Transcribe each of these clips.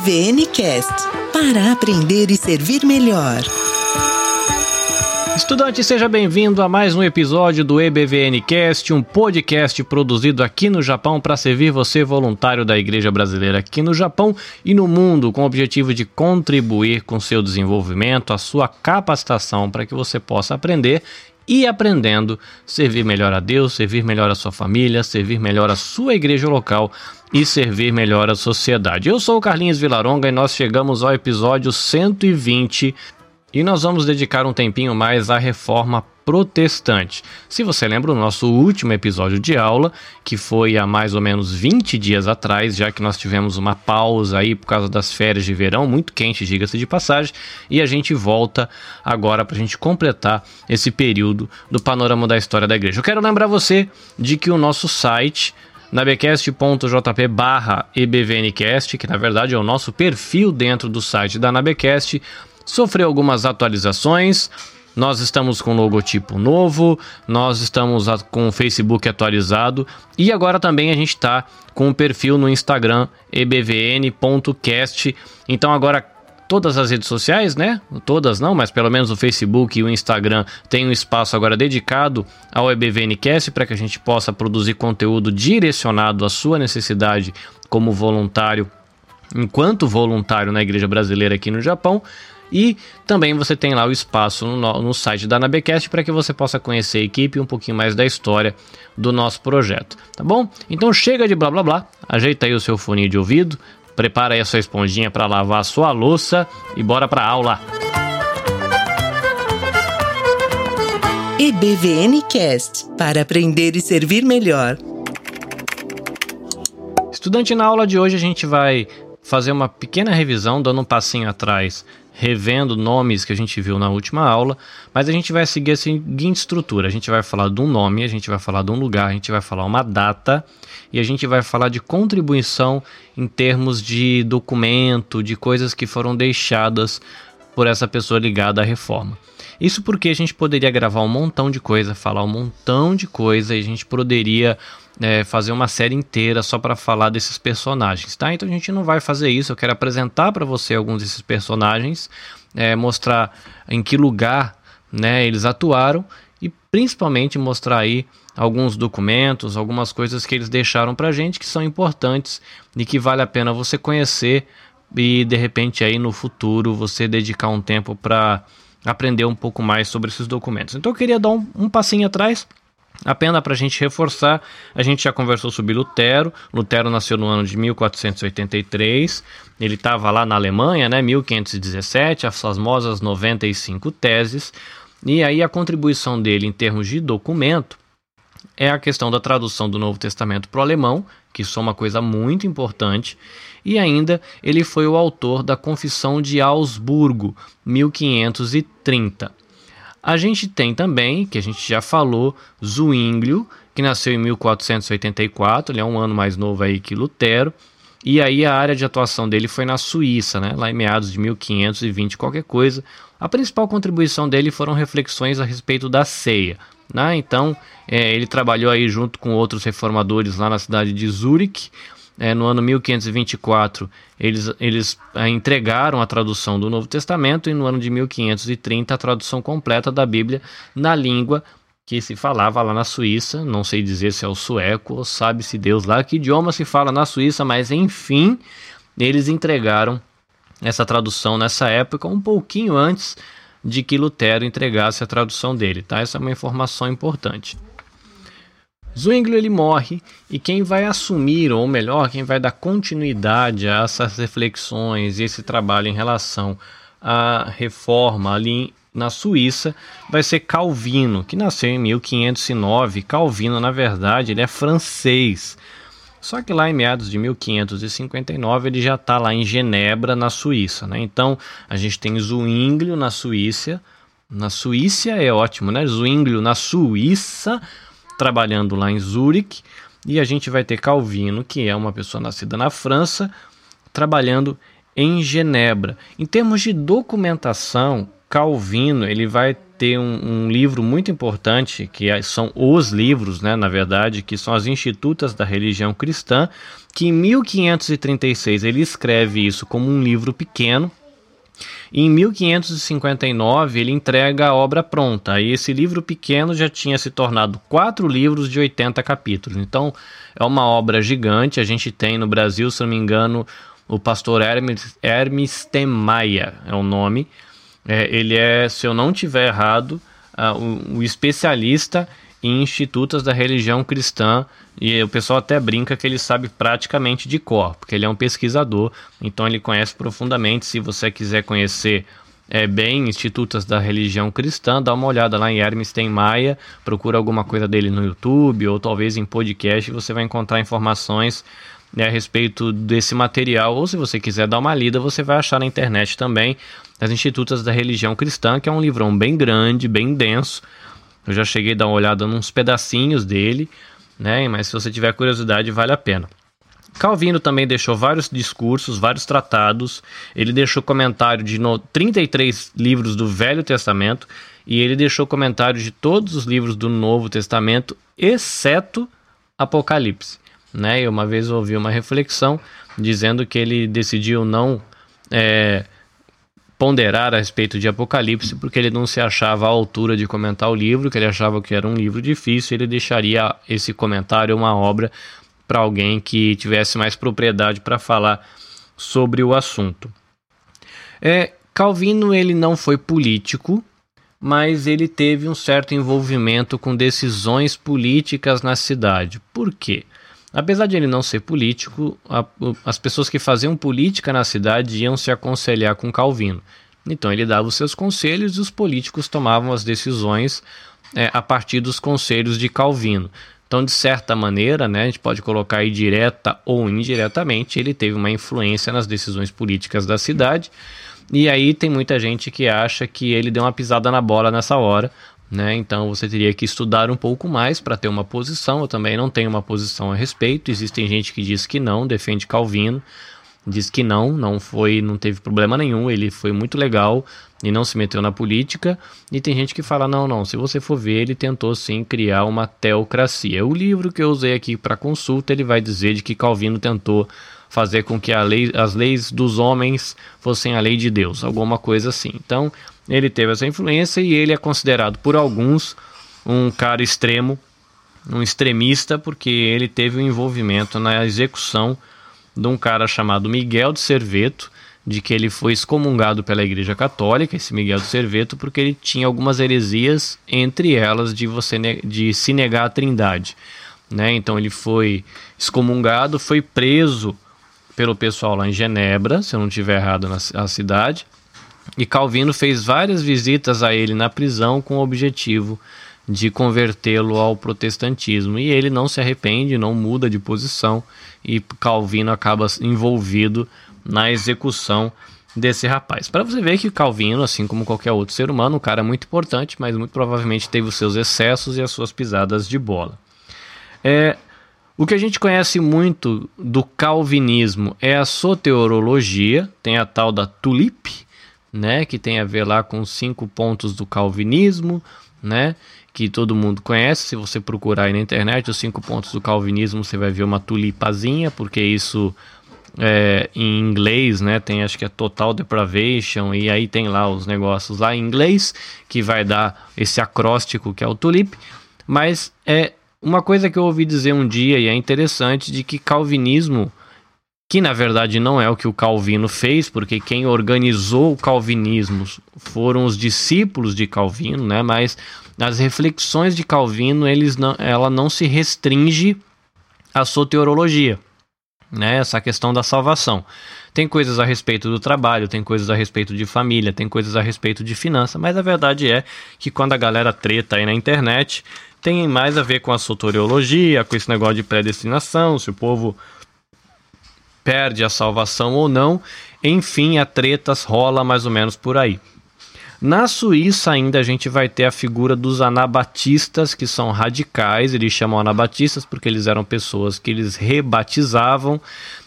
EBVN Cast para aprender e servir melhor. Estudante, seja bem-vindo a mais um episódio do EBVN Cast, um podcast produzido aqui no Japão para servir você, voluntário da Igreja Brasileira aqui no Japão e no mundo, com o objetivo de contribuir com seu desenvolvimento, a sua capacitação para que você possa aprender e aprendendo servir melhor a Deus, servir melhor a sua família, servir melhor a sua igreja local e servir melhor a sociedade. Eu sou o Carlinhos Vilaronga e nós chegamos ao episódio 120 e nós vamos dedicar um tempinho mais à reforma protestante. Se você lembra, o nosso último episódio de aula, que foi há mais ou menos 20 dias atrás, já que nós tivemos uma pausa aí por causa das férias de verão, muito quente, diga-se de passagem, e a gente volta agora para a gente completar esse período do panorama da história da igreja. Eu quero lembrar você de que o nosso site nabecast.jp barra ebvncast, que na verdade é o nosso perfil dentro do site da Nabecast, sofreu algumas atualizações. Nós estamos com logotipo novo, nós estamos com o Facebook atualizado e agora também a gente está com o perfil no Instagram ebvn.cast. Então agora todas as redes sociais, né? Todas não, mas pelo menos o Facebook e o Instagram tem um espaço agora dedicado ao EBVNcast para que a gente possa produzir conteúdo direcionado à sua necessidade como voluntário, enquanto voluntário na Igreja Brasileira aqui no Japão. E também você tem lá o espaço no, no site da Nabecast para que você possa conhecer a equipe e um pouquinho mais da história do nosso projeto, tá bom? Então chega de blá blá blá, ajeita aí o seu fone de ouvido, prepara aí a sua esponjinha para lavar a sua louça e bora para aula. EBVN Cast para aprender e servir melhor. Estudante, na aula de hoje a gente vai fazer uma pequena revisão, dando um passinho atrás revendo nomes que a gente viu na última aula, mas a gente vai seguir a seguinte estrutura: a gente vai falar de um nome, a gente vai falar de um lugar, a gente vai falar uma data e a gente vai falar de contribuição em termos de documento, de coisas que foram deixadas por essa pessoa ligada à reforma. Isso porque a gente poderia gravar um montão de coisa, falar um montão de coisa e a gente poderia é, fazer uma série inteira só para falar desses personagens, tá? Então a gente não vai fazer isso. Eu quero apresentar para você alguns desses personagens, é, mostrar em que lugar, né, eles atuaram e principalmente mostrar aí alguns documentos, algumas coisas que eles deixaram para gente que são importantes e que vale a pena você conhecer e de repente aí no futuro você dedicar um tempo para aprender um pouco mais sobre esses documentos. Então eu queria dar um, um passinho atrás Apenas para a gente reforçar, a gente já conversou sobre Lutero. Lutero nasceu no ano de 1483. Ele estava lá na Alemanha, né, 1517, as famosas 95 teses. E aí a contribuição dele em termos de documento é a questão da tradução do Novo Testamento para o alemão, que isso é uma coisa muito importante. E ainda ele foi o autor da Confissão de Augsburgo, 1530. A gente tem também, que a gente já falou, Zwinglio, que nasceu em 1484, ele é um ano mais novo aí que Lutero, e aí a área de atuação dele foi na Suíça, né, lá em meados de 1520 qualquer coisa. A principal contribuição dele foram reflexões a respeito da ceia. Né? Então, é, ele trabalhou aí junto com outros reformadores lá na cidade de Zurique, é, no ano 1524, eles, eles é, entregaram a tradução do Novo Testamento e no ano de 1530 a tradução completa da Bíblia na língua que se falava lá na Suíça. Não sei dizer se é o sueco ou sabe-se Deus lá que idioma se fala na Suíça, mas enfim, eles entregaram essa tradução nessa época, um pouquinho antes de que Lutero entregasse a tradução dele, tá? Essa é uma informação importante. Zwinglio ele morre e quem vai assumir, ou melhor, quem vai dar continuidade a essas reflexões e esse trabalho em relação à reforma ali na Suíça vai ser Calvino, que nasceu em 1509. Calvino, na verdade, ele é francês. Só que lá em meados de 1559 ele já está lá em Genebra, na Suíça. Né? Então a gente tem Zwinglio na Suíça. Na Suíça é ótimo, né? Zwinglio na Suíça trabalhando lá em Zurique, e a gente vai ter Calvino, que é uma pessoa nascida na França, trabalhando em Genebra. Em termos de documentação, Calvino ele vai ter um, um, livro muito importante, que é, são os livros, né, na verdade, que são as Institutas da Religião Cristã, que em 1536 ele escreve isso como um livro pequeno, e em 1559 ele entrega a obra pronta. Aí esse livro pequeno já tinha se tornado quatro livros de 80 capítulos. Então é uma obra gigante. A gente tem no Brasil, se não me engano, o pastor Hermes, Hermes Temaia é o nome. É, ele é, se eu não tiver errado, uh, o, o especialista em institutos da religião cristã e o pessoal até brinca que ele sabe praticamente de cor, porque ele é um pesquisador, então ele conhece profundamente. Se você quiser conhecer é, bem institutos da religião cristã, dá uma olhada lá em Hermes Tem Maia, procura alguma coisa dele no YouTube ou talvez em podcast, você vai encontrar informações né, a respeito desse material, ou se você quiser dar uma lida, você vai achar na internet também as Institutas da Religião Cristã, que é um livrão bem grande, bem denso. Eu já cheguei a dar uma olhada nos pedacinhos dele, né? Mas se você tiver curiosidade, vale a pena. Calvino também deixou vários discursos, vários tratados. Ele deixou comentário de no, 33 livros do Velho Testamento e ele deixou comentário de todos os livros do Novo Testamento, exceto Apocalipse. Né? E uma vez eu ouvi uma reflexão dizendo que ele decidiu não é, ponderar a respeito de Apocalipse, porque ele não se achava à altura de comentar o livro, que ele achava que era um livro difícil, ele deixaria esse comentário, uma obra, para alguém que tivesse mais propriedade para falar sobre o assunto. É, Calvino ele não foi político, mas ele teve um certo envolvimento com decisões políticas na cidade. Por quê? Apesar de ele não ser político, a, as pessoas que faziam política na cidade iam se aconselhar com Calvino. Então ele dava os seus conselhos e os políticos tomavam as decisões é, a partir dos conselhos de Calvino. Então, de certa maneira, né, a gente pode colocar aí direta ou indiretamente, ele teve uma influência nas decisões políticas da cidade. E aí tem muita gente que acha que ele deu uma pisada na bola nessa hora, né? Então você teria que estudar um pouco mais para ter uma posição. Eu também não tenho uma posição a respeito. Existem gente que diz que não, defende Calvino, diz que não, não foi, não teve problema nenhum. Ele foi muito legal e não se meteu na política. E tem gente que fala não, não. Se você for ver, ele tentou sim criar uma teocracia. O livro que eu usei aqui para consulta ele vai dizer de que Calvino tentou fazer com que lei, as leis dos homens fossem a lei de Deus, alguma coisa assim. Então ele teve essa influência e ele é considerado por alguns um cara extremo, um extremista, porque ele teve um envolvimento na execução de um cara chamado Miguel de Serveto, de que ele foi excomungado pela Igreja Católica, esse Miguel de Serveto, porque ele tinha algumas heresias, entre elas de você de se negar à Trindade, né? Então ele foi excomungado, foi preso pelo pessoal lá em Genebra, se eu não estiver errado na, cidade, e Calvino fez várias visitas a ele na prisão com o objetivo de convertê-lo ao protestantismo. E ele não se arrepende, não muda de posição, e Calvino acaba envolvido na execução desse rapaz. Para você ver que Calvino, assim como qualquer outro ser humano, um cara muito importante, mas muito provavelmente teve os seus excessos e as suas pisadas de bola. É, o que a gente conhece muito do calvinismo é a soteriologia, tem a tal da tulip, né, que tem a ver lá com os cinco pontos do calvinismo, né, que todo mundo conhece. Se você procurar aí na internet os cinco pontos do calvinismo, você vai ver uma tulipazinha, porque isso é, em inglês, né, tem acho que é total depravation e aí tem lá os negócios lá em inglês que vai dar esse acróstico que é o tulip, mas é uma coisa que eu ouvi dizer um dia e é interessante de que calvinismo que na verdade não é o que o Calvino fez, porque quem organizou o calvinismo foram os discípulos de Calvino, né? Mas nas reflexões de Calvino, eles não, ela não se restringe à soteriologia, né? Essa questão da salvação. Tem coisas a respeito do trabalho, tem coisas a respeito de família, tem coisas a respeito de finança, mas a verdade é que quando a galera treta aí na internet, tem mais a ver com a soteriologia, com esse negócio de predestinação, se o povo perde a salvação ou não. Enfim, a tretas rola mais ou menos por aí. Na Suíça ainda a gente vai ter a figura dos anabatistas, que são radicais, eles chamam anabatistas porque eles eram pessoas que eles rebatizavam,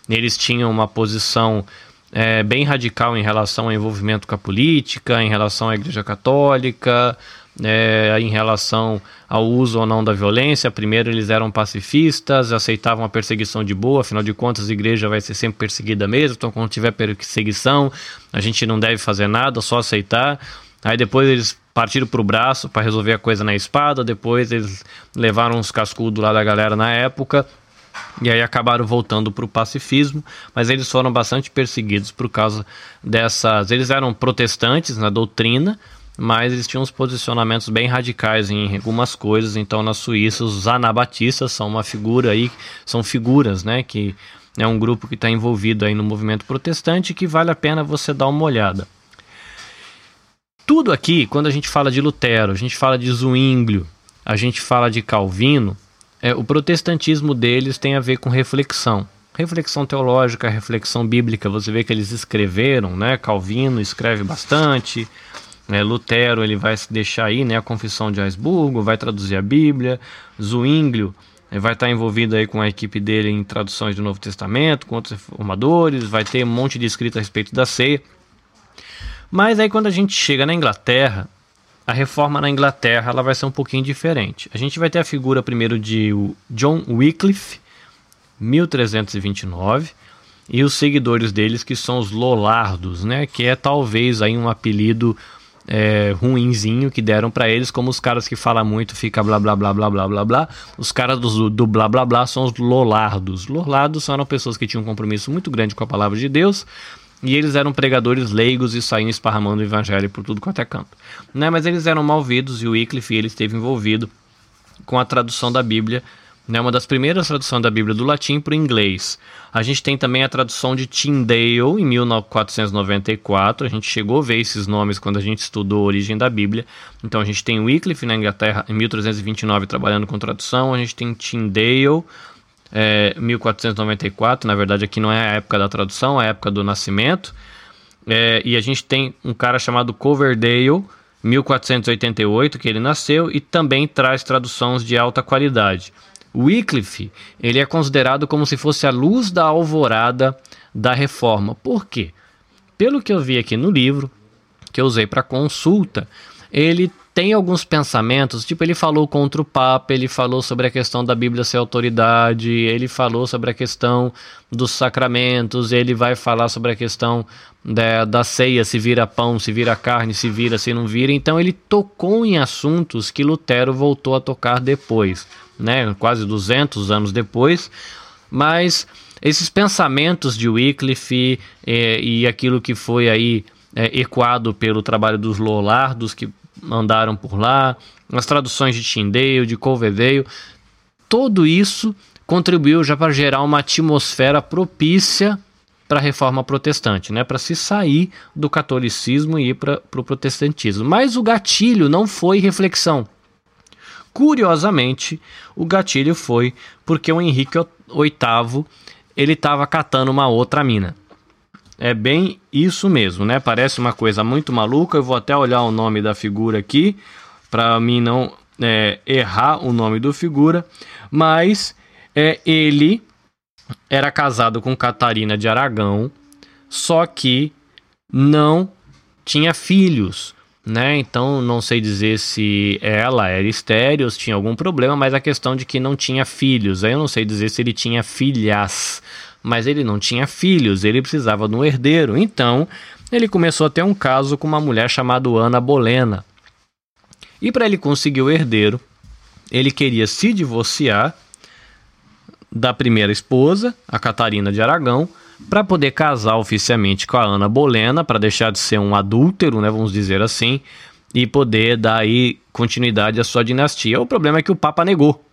eles tinham uma posição é, bem radical em relação ao envolvimento com a política, em relação à Igreja Católica, é, em relação ao uso ou não da violência. Primeiro, eles eram pacifistas, aceitavam a perseguição de boa, afinal de contas, a igreja vai ser sempre perseguida mesmo. Então, quando tiver perseguição, a gente não deve fazer nada, só aceitar. Aí depois eles partiram para o braço para resolver a coisa na espada. Depois eles levaram uns cascudos lá da galera na época. E aí acabaram voltando para o pacifismo, mas eles foram bastante perseguidos por causa dessas. Eles eram protestantes na doutrina, mas eles tinham uns posicionamentos bem radicais em algumas coisas. Então, na Suíça, os anabatistas são uma figura aí, são figuras, né, que é um grupo que está envolvido aí no movimento protestante que vale a pena você dar uma olhada. Tudo aqui, quando a gente fala de Lutero, a gente fala de Zwinglio, a gente fala de Calvino, é, o protestantismo deles tem a ver com reflexão. Reflexão teológica, reflexão bíblica, você vê que eles escreveram, né? Calvino escreve bastante, né? Lutero ele vai deixar aí né, a Confissão de Augsburgo, vai traduzir a Bíblia. Zwinglio vai estar envolvido aí com a equipe dele em traduções do Novo Testamento, com outros reformadores, vai ter um monte de escrito a respeito da ceia. Mas aí quando a gente chega na Inglaterra, a reforma na Inglaterra ela vai ser um pouquinho diferente. A gente vai ter a figura primeiro de John Wycliffe, 1329, e os seguidores deles que são os Lollardos, né, que é talvez aí um apelido é, ruinzinho que deram para eles, como os caras que falam muito, fica blá blá blá blá blá blá blá. Os caras do, do blá blá blá são os lolardos. Lolardos eram pessoas que tinham um compromisso muito grande com a palavra de Deus. E eles eram pregadores leigos e saíam esparramando o evangelho por tudo quanto é canto. Né? Mas eles eram malvidos e o Wycliffe ele esteve envolvido com a tradução da Bíblia né, uma das primeiras traduções da Bíblia do latim para o inglês. A gente tem também a tradução de Tyndale em 1494. A gente chegou a ver esses nomes quando a gente estudou a origem da Bíblia. Então a gente tem Wycliffe na Inglaterra em 1329 trabalhando com tradução. A gente tem Tyndale é, 1494. Na verdade aqui não é a época da tradução, é a época do nascimento. É, e a gente tem um cara chamado Coverdale 1488 que ele nasceu e também traz traduções de alta qualidade. Wycliffe ele é considerado como se fosse a luz da alvorada da reforma. Por quê? Pelo que eu vi aqui no livro, que eu usei para consulta, ele tem alguns pensamentos, tipo, ele falou contra o Papa, ele falou sobre a questão da Bíblia ser autoridade, ele falou sobre a questão dos sacramentos, ele vai falar sobre a questão da, da ceia, se vira pão, se vira carne, se vira, se não vira. Então ele tocou em assuntos que Lutero voltou a tocar depois né, quase 200 anos depois, mas esses pensamentos de Wycliffe é, e aquilo que foi aí é, ecoado pelo trabalho dos Lollardos que andaram por lá, as traduções de Tyndale, de Coverdale, tudo isso contribuiu já para gerar uma atmosfera propícia para a reforma protestante, né? para se sair do catolicismo e ir para o pro protestantismo. Mas o gatilho não foi reflexão. Curiosamente, o gatilho foi porque o Henrique VIII ele estava catando uma outra mina. É bem isso mesmo, né? Parece uma coisa muito maluca. Eu vou até olhar o nome da figura aqui para mim não é, errar o nome do figura, mas é, ele era casado com Catarina de Aragão, só que não tinha filhos né? Então não sei dizer se ela era estéreo, se tinha algum problema, mas a questão de que não tinha filhos. Aí eu não sei dizer se ele tinha filhas, mas ele não tinha filhos, ele precisava de um herdeiro. Então ele começou a ter um caso com uma mulher chamada Ana Bolena. E para ele conseguir o herdeiro, ele queria se divorciar da primeira esposa, a Catarina de Aragão, para poder casar oficialmente com a Ana Bolena, para deixar de ser um adúltero, né, vamos dizer assim, e poder dar aí continuidade à sua dinastia. O problema é que o Papa negou.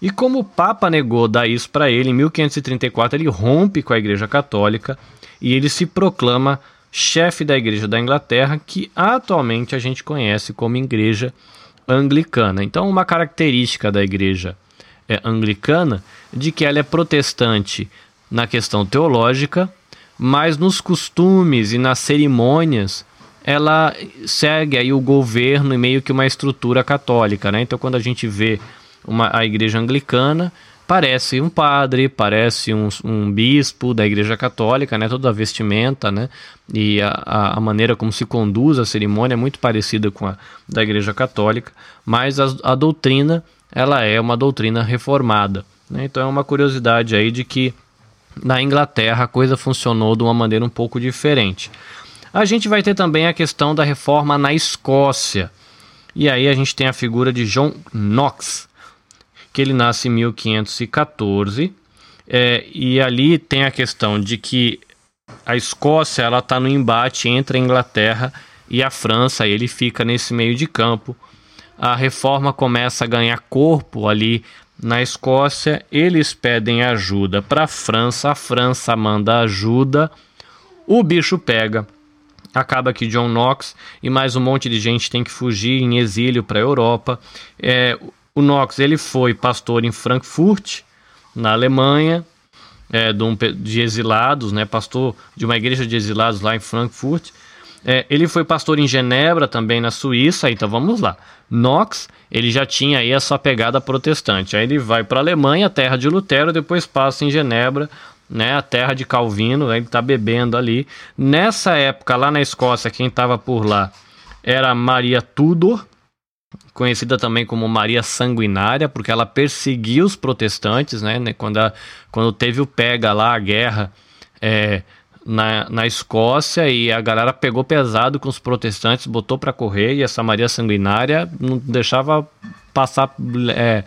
E como o Papa negou dar isso para ele, em 1534 ele rompe com a Igreja Católica e ele se proclama chefe da Igreja da Inglaterra, que atualmente a gente conhece como Igreja Anglicana. Então, uma característica da Igreja é, Anglicana de que ela é protestante na questão teológica, mas nos costumes e nas cerimônias ela segue aí o governo e meio que uma estrutura católica, né? Então quando a gente vê uma, a igreja anglicana, parece um padre, parece um, um bispo da Igreja Católica, né? Toda a vestimenta, né? E a, a maneira como se conduz a cerimônia é muito parecida com a da Igreja Católica, mas a, a doutrina ela é uma doutrina reformada. Né? Então é uma curiosidade aí de que na Inglaterra a coisa funcionou de uma maneira um pouco diferente. A gente vai ter também a questão da reforma na Escócia. E aí a gente tem a figura de John Knox, que ele nasce em 1514. É, e ali tem a questão de que a Escócia ela está no embate entre a Inglaterra e a França. E ele fica nesse meio de campo. A reforma começa a ganhar corpo ali na Escócia. Eles pedem ajuda para a França. A França manda ajuda. O bicho pega acaba que John Knox e mais um monte de gente tem que fugir em exílio para a Europa. É, o Knox ele foi pastor em Frankfurt, na Alemanha, é, de, um, de, exilados, né, pastor de uma igreja de exilados lá em Frankfurt. É, ele foi pastor em Genebra, também na Suíça. Então vamos lá. Knox ele já tinha aí essa pegada protestante. Aí ele vai para a Alemanha, terra de Lutero, depois passa em Genebra, né, a terra de Calvino, ele está bebendo ali. Nessa época, lá na Escócia, quem estava por lá era Maria Tudor, conhecida também como Maria Sanguinária, porque ela perseguiu os protestantes, né, né quando, a, quando teve o pega lá, a guerra é, na, na Escócia, e a galera pegou pesado com os protestantes, botou para correr, e essa Maria Sanguinária não deixava passar... É,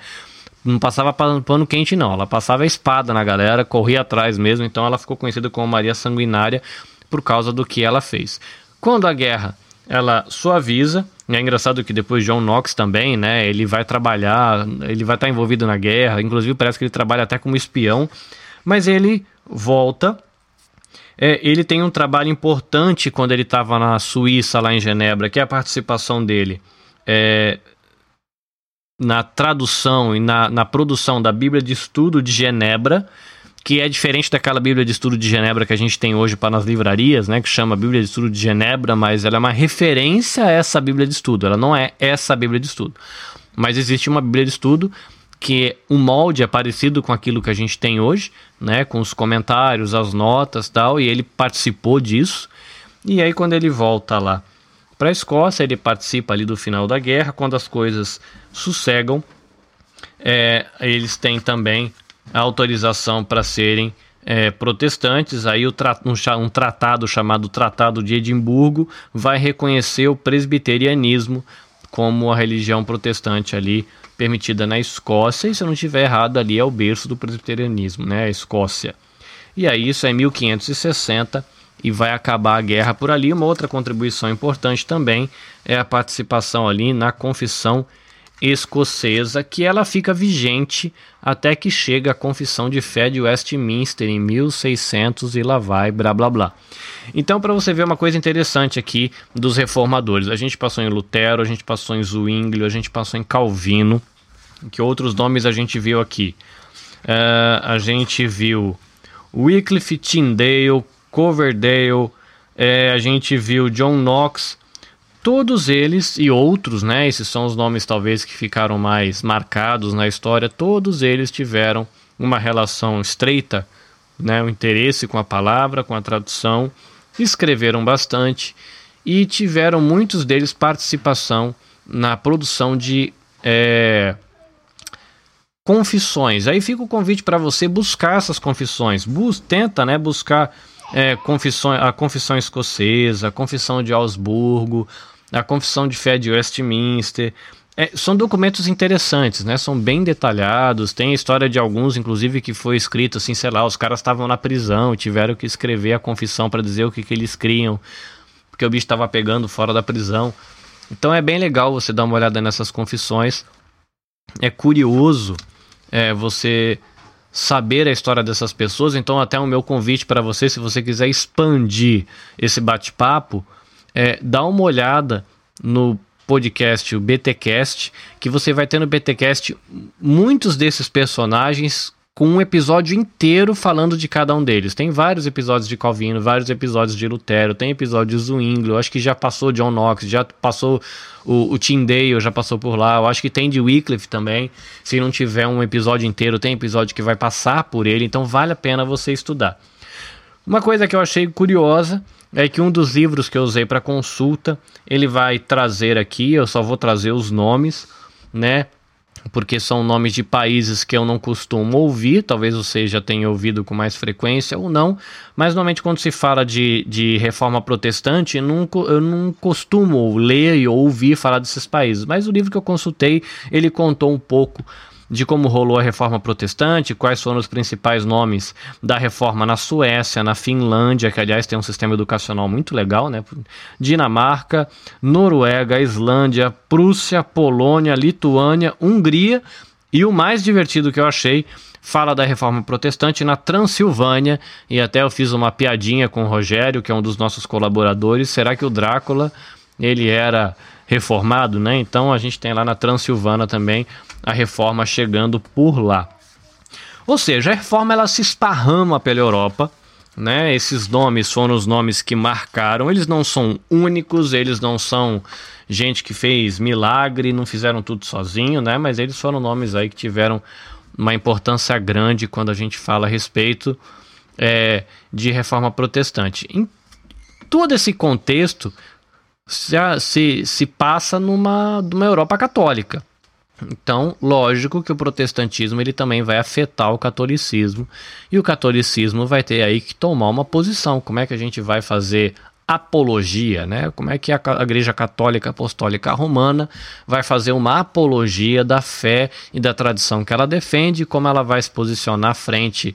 não passava pano quente, não. Ela passava a espada na galera, corria atrás mesmo. Então ela ficou conhecida como Maria Sanguinária por causa do que ela fez. Quando a guerra ela suaviza, é engraçado que depois John Knox também, né? Ele vai trabalhar, ele vai estar envolvido na guerra. Inclusive parece que ele trabalha até como espião. Mas ele volta é, ele tem um trabalho importante quando ele estava na Suíça, lá em Genebra, que é a participação dele é, na tradução e na, na produção da Bíblia de Estudo de Genebra, que é diferente daquela Bíblia de Estudo de Genebra que a gente tem hoje para nas livrarias, né, que chama Bíblia de Estudo de Genebra, mas ela é uma referência a essa Bíblia de Estudo, ela não é essa Bíblia de Estudo. Mas existe uma Bíblia de Estudo que o molde é parecido com aquilo que a gente tem hoje, né, com os comentários, as notas, tal, e ele participou disso. E aí quando ele volta lá para a Escócia, ele participa ali do final da guerra, quando as coisas sossegam, é, eles têm também a autorização para serem é, protestantes. Aí tra um, um, tratado chamado Tratado de Edimburgo vai reconhecer o presbiterianismo como a religião protestante ali permitida na Escócia. E se eu não estiver errado, ali é o berço do presbiterianismo, né? A Escócia. E aí isso é 1560 e vai acabar a guerra por ali. Uma outra contribuição importante também é a participação ali na Confissão Escocesa, que ela fica vigente até que chega a Confissão de Fé de Westminster em 1600 e lá vai, blá blá blá. Então, para você ver uma coisa interessante aqui dos reformadores, a gente passou em Lutero, a gente passou em Zwinglio, a gente passou em Calvino, que outros nomes a gente viu aqui? Uh, a gente viu Wycliffe, Tyndale, Coverdale, é, a gente viu John Knox, todos eles e outros, né? Esses são os nomes talvez que ficaram mais marcados na história. Todos eles tiveram uma relação estreita, né? Um interesse com a palavra, com a tradução, escreveram bastante e tiveram muitos deles participação na produção de é, confissões. Aí fica o convite para você buscar essas confissões. Bus tenta, né? Buscar é, a Confissão Escocesa, a Confissão de Augsburgo, a Confissão de Fé de Westminster. É, são documentos interessantes, né? São bem detalhados. Tem a história de alguns, inclusive, que foi escrito assim, sei lá, os caras estavam na prisão tiveram que escrever a confissão para dizer o que, que eles criam, porque o bicho estava pegando fora da prisão. Então é bem legal você dar uma olhada nessas confissões. É curioso é, você saber a história dessas pessoas. Então, até o meu convite para você, se você quiser expandir esse bate-papo, é, dá uma olhada no podcast, o BTcast, que você vai ter no BTcast muitos desses personagens com um episódio inteiro falando de cada um deles. Tem vários episódios de Calvino, vários episódios de Lutero, tem episódios do Zwingli, eu acho que já passou John Knox, já passou o, o Tyndale, já passou por lá, eu acho que tem de Wycliffe também. Se não tiver um episódio inteiro, tem episódio que vai passar por ele, então vale a pena você estudar. Uma coisa que eu achei curiosa é que um dos livros que eu usei para consulta, ele vai trazer aqui, eu só vou trazer os nomes, né? porque são nomes de países que eu não costumo ouvir, talvez você já tenha ouvido com mais frequência ou não, mas normalmente quando se fala de, de reforma protestante, eu não, eu não costumo ler e ouvir falar desses países, mas o livro que eu consultei, ele contou um pouco de como rolou a reforma protestante, quais foram os principais nomes da reforma na Suécia, na Finlândia, que aliás tem um sistema educacional muito legal, né? Dinamarca, Noruega, Islândia, Prússia, Polônia, Lituânia, Hungria e o mais divertido que eu achei fala da reforma protestante na Transilvânia e até eu fiz uma piadinha com o Rogério, que é um dos nossos colaboradores. Será que o Drácula ele era reformado, né? Então a gente tem lá na Transilvânia também a reforma chegando por lá. Ou seja, a reforma ela se esparrama pela Europa, né? Esses nomes foram os nomes que marcaram. Eles não são únicos, eles não são gente que fez milagre, não fizeram tudo sozinho, né? Mas eles foram nomes aí que tiveram uma importância grande quando a gente fala a respeito é, de reforma protestante. Em todo esse contexto se, se, se passa numa, numa Europa católica. Então, lógico que o protestantismo ele também vai afetar o catolicismo e o catolicismo vai ter aí que tomar uma posição. Como é que a gente vai fazer apologia, né? Como é que a Igreja Católica Apostólica Romana vai fazer uma apologia da fé e da tradição que ela defende, como ela vai se posicionar frente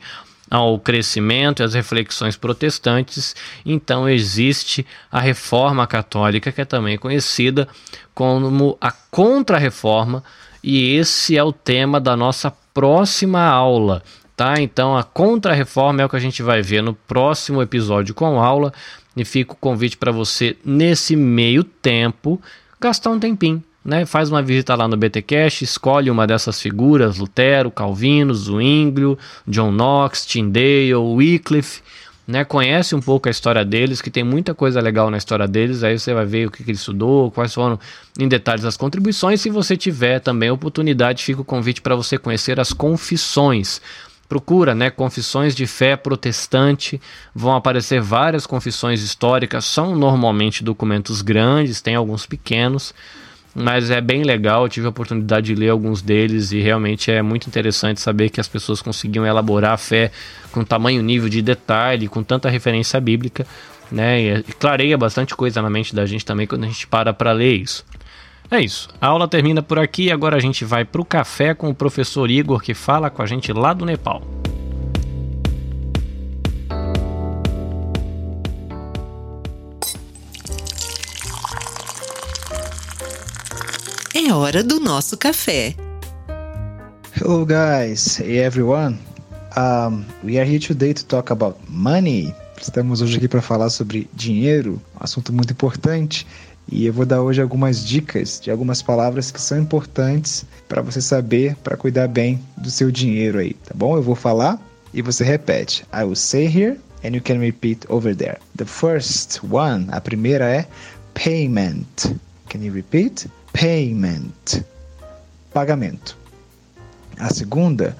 ao crescimento e às reflexões protestantes. Então existe a Reforma Católica, que é também conhecida como a Contra-Reforma, e esse é o tema da nossa próxima aula. Tá? Então a contra-reforma é o que a gente vai ver no próximo episódio com aula. E fica o convite para você, nesse meio tempo, gastar um tempinho. Né? Faz uma visita lá no BTcast, escolhe uma dessas figuras, Lutero, Calvino, Zwinglio, John Knox, Tyndale, Wycliffe, né? Conhece um pouco a história deles, que tem muita coisa legal na história deles. Aí você vai ver o que, que ele estudou, quais foram em detalhes as contribuições. Se você tiver também oportunidade, fica o convite para você conhecer as confissões. Procura, né? Confissões de fé protestante. Vão aparecer várias confissões históricas. São normalmente documentos grandes, tem alguns pequenos mas é bem legal. Eu tive a oportunidade de ler alguns deles e realmente é muito interessante saber que as pessoas conseguiam elaborar a fé com tamanho nível de detalhe, com tanta referência bíblica, né? E clareia bastante coisa na mente da gente também quando a gente para para ler isso. É isso. A aula termina por aqui e agora a gente vai para o café com o professor Igor que fala com a gente lá do Nepal. É hora do nosso café. Hello, guys. Hey, everyone. Um, we are here today to talk about money. Estamos hoje aqui para falar sobre dinheiro, um assunto muito importante. E eu vou dar hoje algumas dicas de algumas palavras que são importantes para você saber, para cuidar bem do seu dinheiro aí, tá bom? Eu vou falar e você repete. I will say here and you can repeat over there. The first one, a primeira é payment. Can you repeat? Payment, pagamento. A segunda,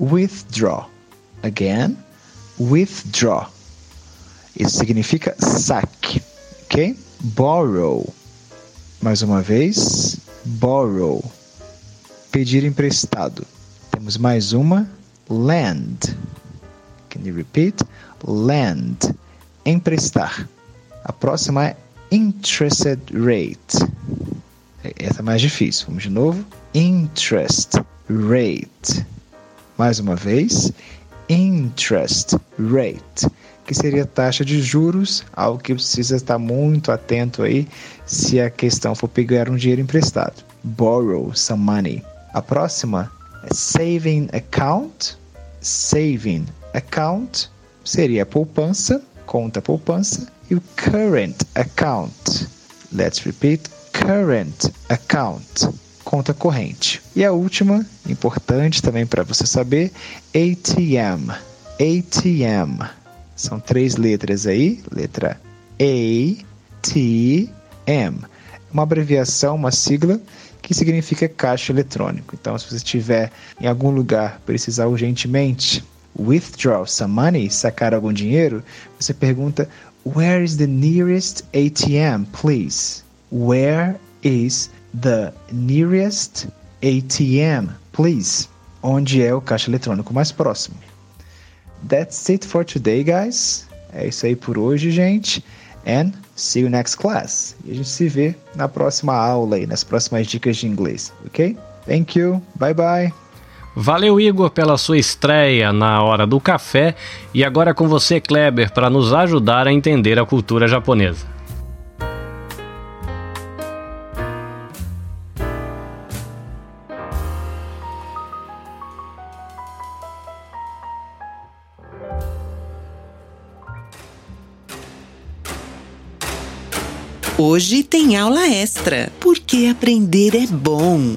withdraw. Again, withdraw. Isso significa saque, ok? Borrow. Mais uma vez, borrow. Pedir emprestado. Temos mais uma, lend. Can you repeat? Lend. Emprestar. A próxima é interested rate. Essa é mais difícil. Vamos de novo. Interest rate. Mais uma vez. Interest rate, que seria taxa de juros, algo que precisa estar muito atento aí se a questão for pegar um dinheiro emprestado. Borrow some money. A próxima é saving account. Saving account seria poupança, conta poupança, e o current account. Let's repeat current account, conta corrente. E a última, importante também para você saber, ATM. ATM. São três letras aí, letra A, T, M. Uma abreviação, uma sigla que significa caixa eletrônico. Então, se você estiver em algum lugar precisar urgentemente withdraw some money, sacar algum dinheiro, você pergunta Where is the nearest ATM, please? Where is the nearest ATM, please? Onde é o caixa eletrônico mais próximo? That's it for today, guys. É isso aí por hoje, gente. And see you next class. E a gente se vê na próxima aula e nas próximas dicas de inglês, ok? Thank you. Bye bye. Valeu, Igor, pela sua estreia na hora do café. E agora com você, Kleber, para nos ajudar a entender a cultura japonesa. Hoje tem aula extra, porque aprender é bom.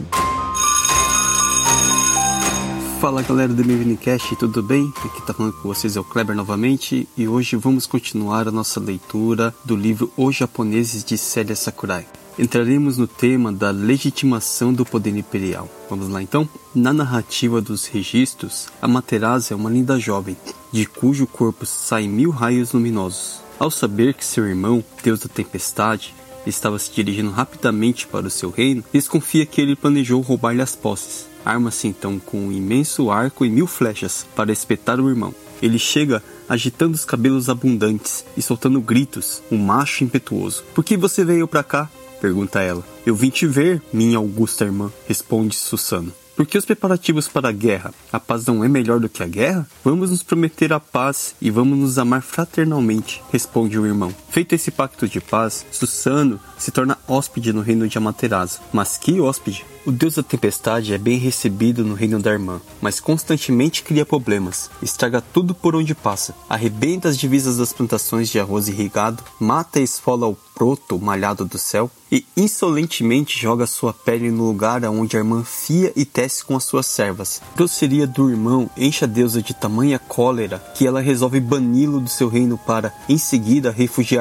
Fala galera do Minicast, tudo bem? Aqui tá falando com vocês é o Kleber novamente e hoje vamos continuar a nossa leitura do livro Os Japoneses de Célia Sakurai. Entraremos no tema da legitimação do poder imperial. Vamos lá então? Na narrativa dos registros, a Materazzi é uma linda jovem, de cujo corpo saem mil raios luminosos. Ao saber que seu irmão, Deus da Tempestade, estava se dirigindo rapidamente para o seu reino, desconfia que ele planejou roubar-lhe as posses. Arma-se então com um imenso arco e mil flechas para espetar o irmão. Ele chega agitando os cabelos abundantes e soltando gritos, um macho impetuoso. Por que você veio para cá? pergunta ela. Eu vim te ver, minha augusta irmã, responde Susano. Por que os preparativos para a guerra? A paz não é melhor do que a guerra? Vamos nos prometer a paz e vamos nos amar fraternalmente, responde o irmão. Feito esse pacto de paz, Susano se torna hóspede no reino de Amaterasu. Mas que hóspede? O deus da tempestade é bem recebido no reino da irmã, mas constantemente cria problemas, estraga tudo por onde passa, arrebenta as divisas das plantações de arroz irrigado, mata e esfola o proto malhado do céu e insolentemente joga sua pele no lugar aonde a irmã fia e tece com as suas servas. Grosseria do irmão enche a deusa de tamanha cólera que ela resolve bani-lo do seu reino para, em seguida,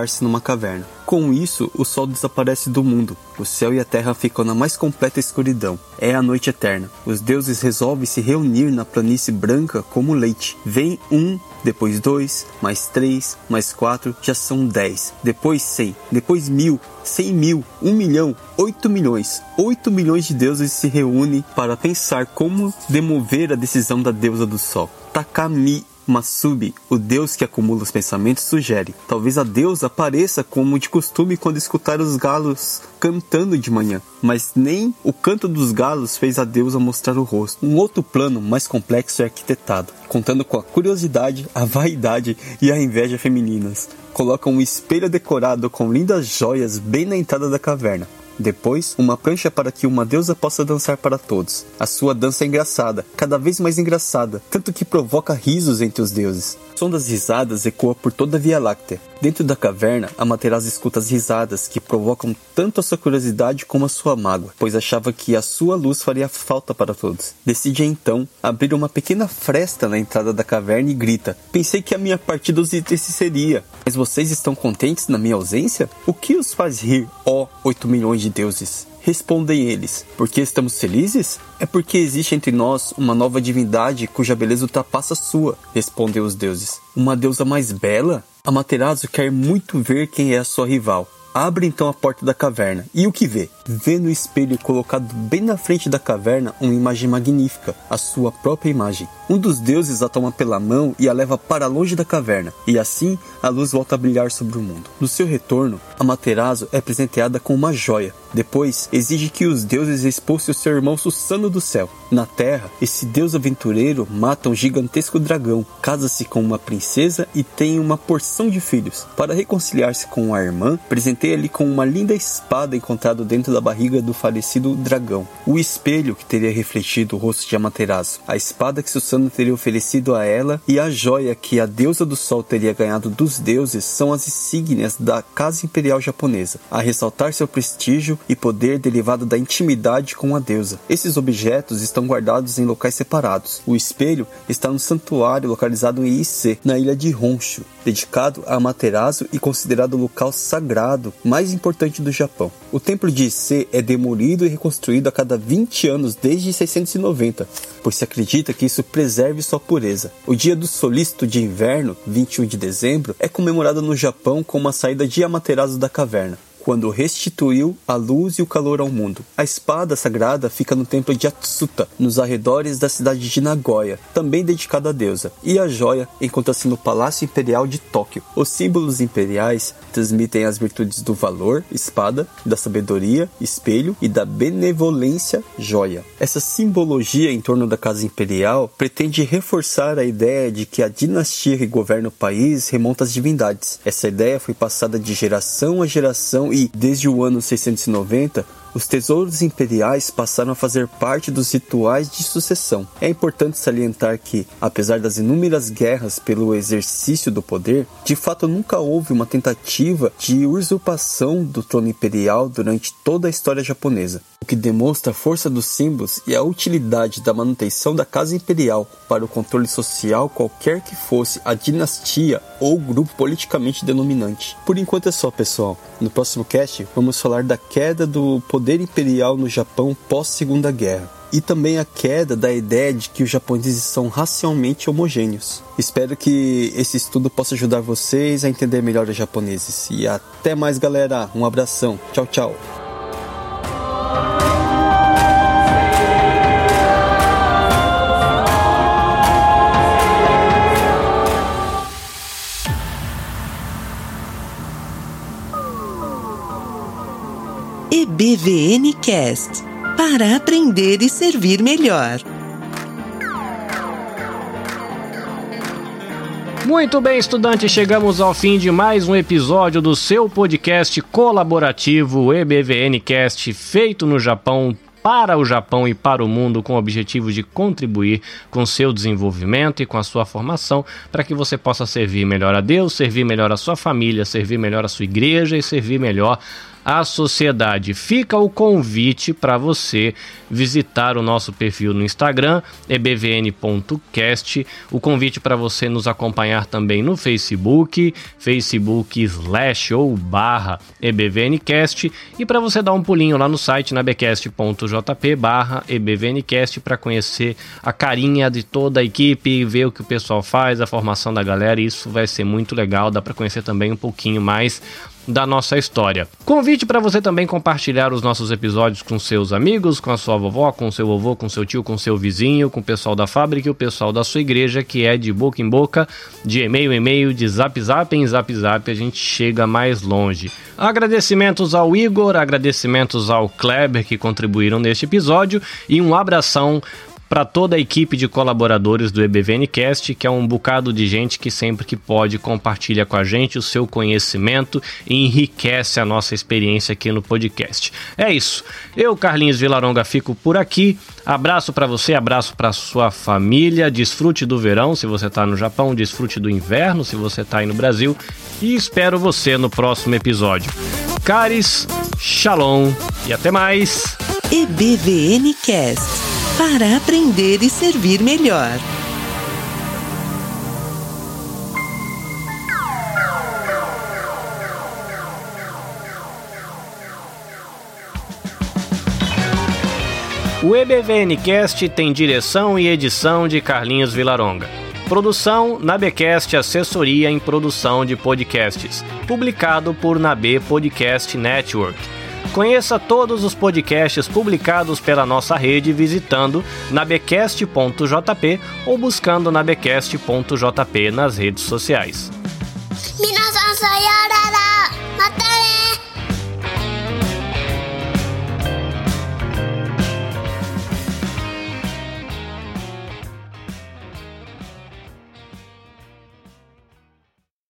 refugiar-se numa caverna. Com isso, o sol desaparece do mundo, o céu e a terra ficam na mais completa escuridão. É a noite eterna. Os deuses resolvem se reunir na planície branca como leite. Vem um, depois dois, mais três, mais quatro, já são dez. Depois cem, depois mil, cem mil, um milhão, oito milhões. Oito milhões de deuses se reúnem para pensar como demover a decisão da deusa do sol. Takami Masubi, o deus que acumula os pensamentos, sugere. Talvez a deusa apareça como de costume quando escutar os galos cantando de manhã, mas nem o canto dos galos fez a deusa mostrar o rosto. Um outro plano mais complexo é arquitetado, contando com a curiosidade, a vaidade e a inveja femininas. Coloca um espelho decorado com lindas joias bem na entrada da caverna. Depois, uma prancha para que uma deusa possa dançar para todos. A sua dança é engraçada, cada vez mais engraçada, tanto que provoca risos entre os deuses. O som das risadas ecoa por toda a Via Láctea. Dentro da caverna, Amaterasu escuta as risadas que provocam tanto a sua curiosidade como a sua mágoa, pois achava que a sua luz faria falta para todos. Decide então abrir uma pequena fresta na entrada da caverna e grita: Pensei que a minha partida os seria. Mas vocês estão contentes na minha ausência? O que os faz rir, ó 8 milhões de deuses? Respondem eles: Por que estamos felizes? É porque existe entre nós uma nova divindade cuja beleza ultrapassa a sua, respondem os deuses. Uma deusa mais bela? Amaterasu quer muito ver quem é a sua rival. Abre então a porta da caverna e o que vê? Vê no espelho colocado bem na frente da caverna uma imagem magnífica, a sua própria imagem. Um dos deuses a toma pela mão e a leva para longe da caverna, e assim a luz volta a brilhar sobre o mundo. No seu retorno, Amaterasu é presenteada com uma joia. Depois, exige que os deuses expulsem o seu irmão Susano do céu. Na terra, esse deus aventureiro mata um gigantesco dragão, casa-se com uma princesa e tem uma porção de filhos. Para reconciliar-se com a irmã, presenteia ali com uma linda espada encontrada dentro da barriga do falecido dragão, o espelho que teria refletido o rosto de Amaterasu, a espada que Susano teria oferecido a ela e a joia que a deusa do sol teria ganhado dos deuses são as insígnias da Casa Imperial Japonesa, a ressaltar seu prestígio e poder derivado da intimidade com a deusa. Esses objetos estão guardados em locais separados. O espelho está no santuário localizado em Ise, na ilha de Honshu, dedicado a Amaterasu e considerado local sagrado mais importante do Japão. O templo de Ise é demolido e reconstruído a cada 20 anos desde 690, pois se acredita que isso preserve sua pureza. O dia do solícito de inverno, 21 de dezembro, é comemorado no Japão com a saída de Amaterasu da caverna quando restituiu a luz e o calor ao mundo. A espada sagrada fica no templo de Atsuta, nos arredores da cidade de Nagoya, também dedicado à deusa, e a joia encontra-se no Palácio Imperial de Tóquio. Os símbolos imperiais transmitem as virtudes do valor, espada, da sabedoria, espelho e da benevolência, joia. Essa simbologia em torno da casa imperial pretende reforçar a ideia de que a dinastia que governa o país remonta às divindades. Essa ideia foi passada de geração a geração e, desde o ano 690, os tesouros imperiais passaram a fazer parte dos rituais de sucessão. É importante salientar que, apesar das inúmeras guerras pelo exercício do poder, de fato nunca houve uma tentativa de usurpação do trono imperial durante toda a história japonesa, o que demonstra a força dos símbolos e a utilidade da manutenção da casa imperial para o controle social qualquer que fosse a dinastia ou grupo politicamente denominante. Por enquanto é só, pessoal. No próximo cast vamos falar da queda do poder imperial no Japão pós-Segunda Guerra e também a queda da ideia de que os japoneses são racialmente homogêneos. Espero que esse estudo possa ajudar vocês a entender melhor os japoneses. E até mais, galera. Um abração. Tchau, tchau. EBVN Cast para aprender e servir melhor. Muito bem, estudantes, chegamos ao fim de mais um episódio do seu podcast colaborativo EBVN Cast, feito no Japão para o Japão e para o mundo com o objetivo de contribuir com seu desenvolvimento e com a sua formação para que você possa servir melhor a Deus, servir melhor a sua família, servir melhor a sua igreja e servir melhor à sociedade. Fica o convite para você visitar o nosso perfil no Instagram, ebvn.cast. O convite para você nos acompanhar também no Facebook, Facebook slash ou barra ebvncast. E para você dar um pulinho lá no site, nabecast.jp barra ebvncast, para conhecer a carinha de toda a equipe, ver o que o pessoal faz, a formação da galera. Isso vai ser muito legal, dá para conhecer também um pouquinho mais da nossa história. Convite para você também compartilhar os nossos episódios com seus amigos, com a sua vovó, com seu vovô, com seu tio, com seu vizinho, com o pessoal da fábrica e o pessoal da sua igreja, que é de boca em boca, de e-mail em e-mail, de zap zap em zap zap, a gente chega mais longe. Agradecimentos ao Igor, agradecimentos ao Kleber que contribuíram neste episódio e um abração para toda a equipe de colaboradores do EBVNcast, que é um bocado de gente que sempre que pode compartilha com a gente o seu conhecimento e enriquece a nossa experiência aqui no podcast. É isso. Eu, Carlinhos Vilaronga, fico por aqui. Abraço para você, abraço para sua família. Desfrute do verão se você está no Japão, desfrute do inverno se você está aí no Brasil e espero você no próximo episódio. Caris, Shalom e até mais. EBVNcast para aprender e servir melhor. O EBVNcast tem direção e edição de Carlinhos Vilaronga. Produção Nabecast Assessoria em Produção de Podcasts. Publicado por Nabe Podcast Network. Conheça todos os podcasts publicados pela nossa rede visitando nabecast.jp ou buscando nabecast.jp nas redes sociais. Minas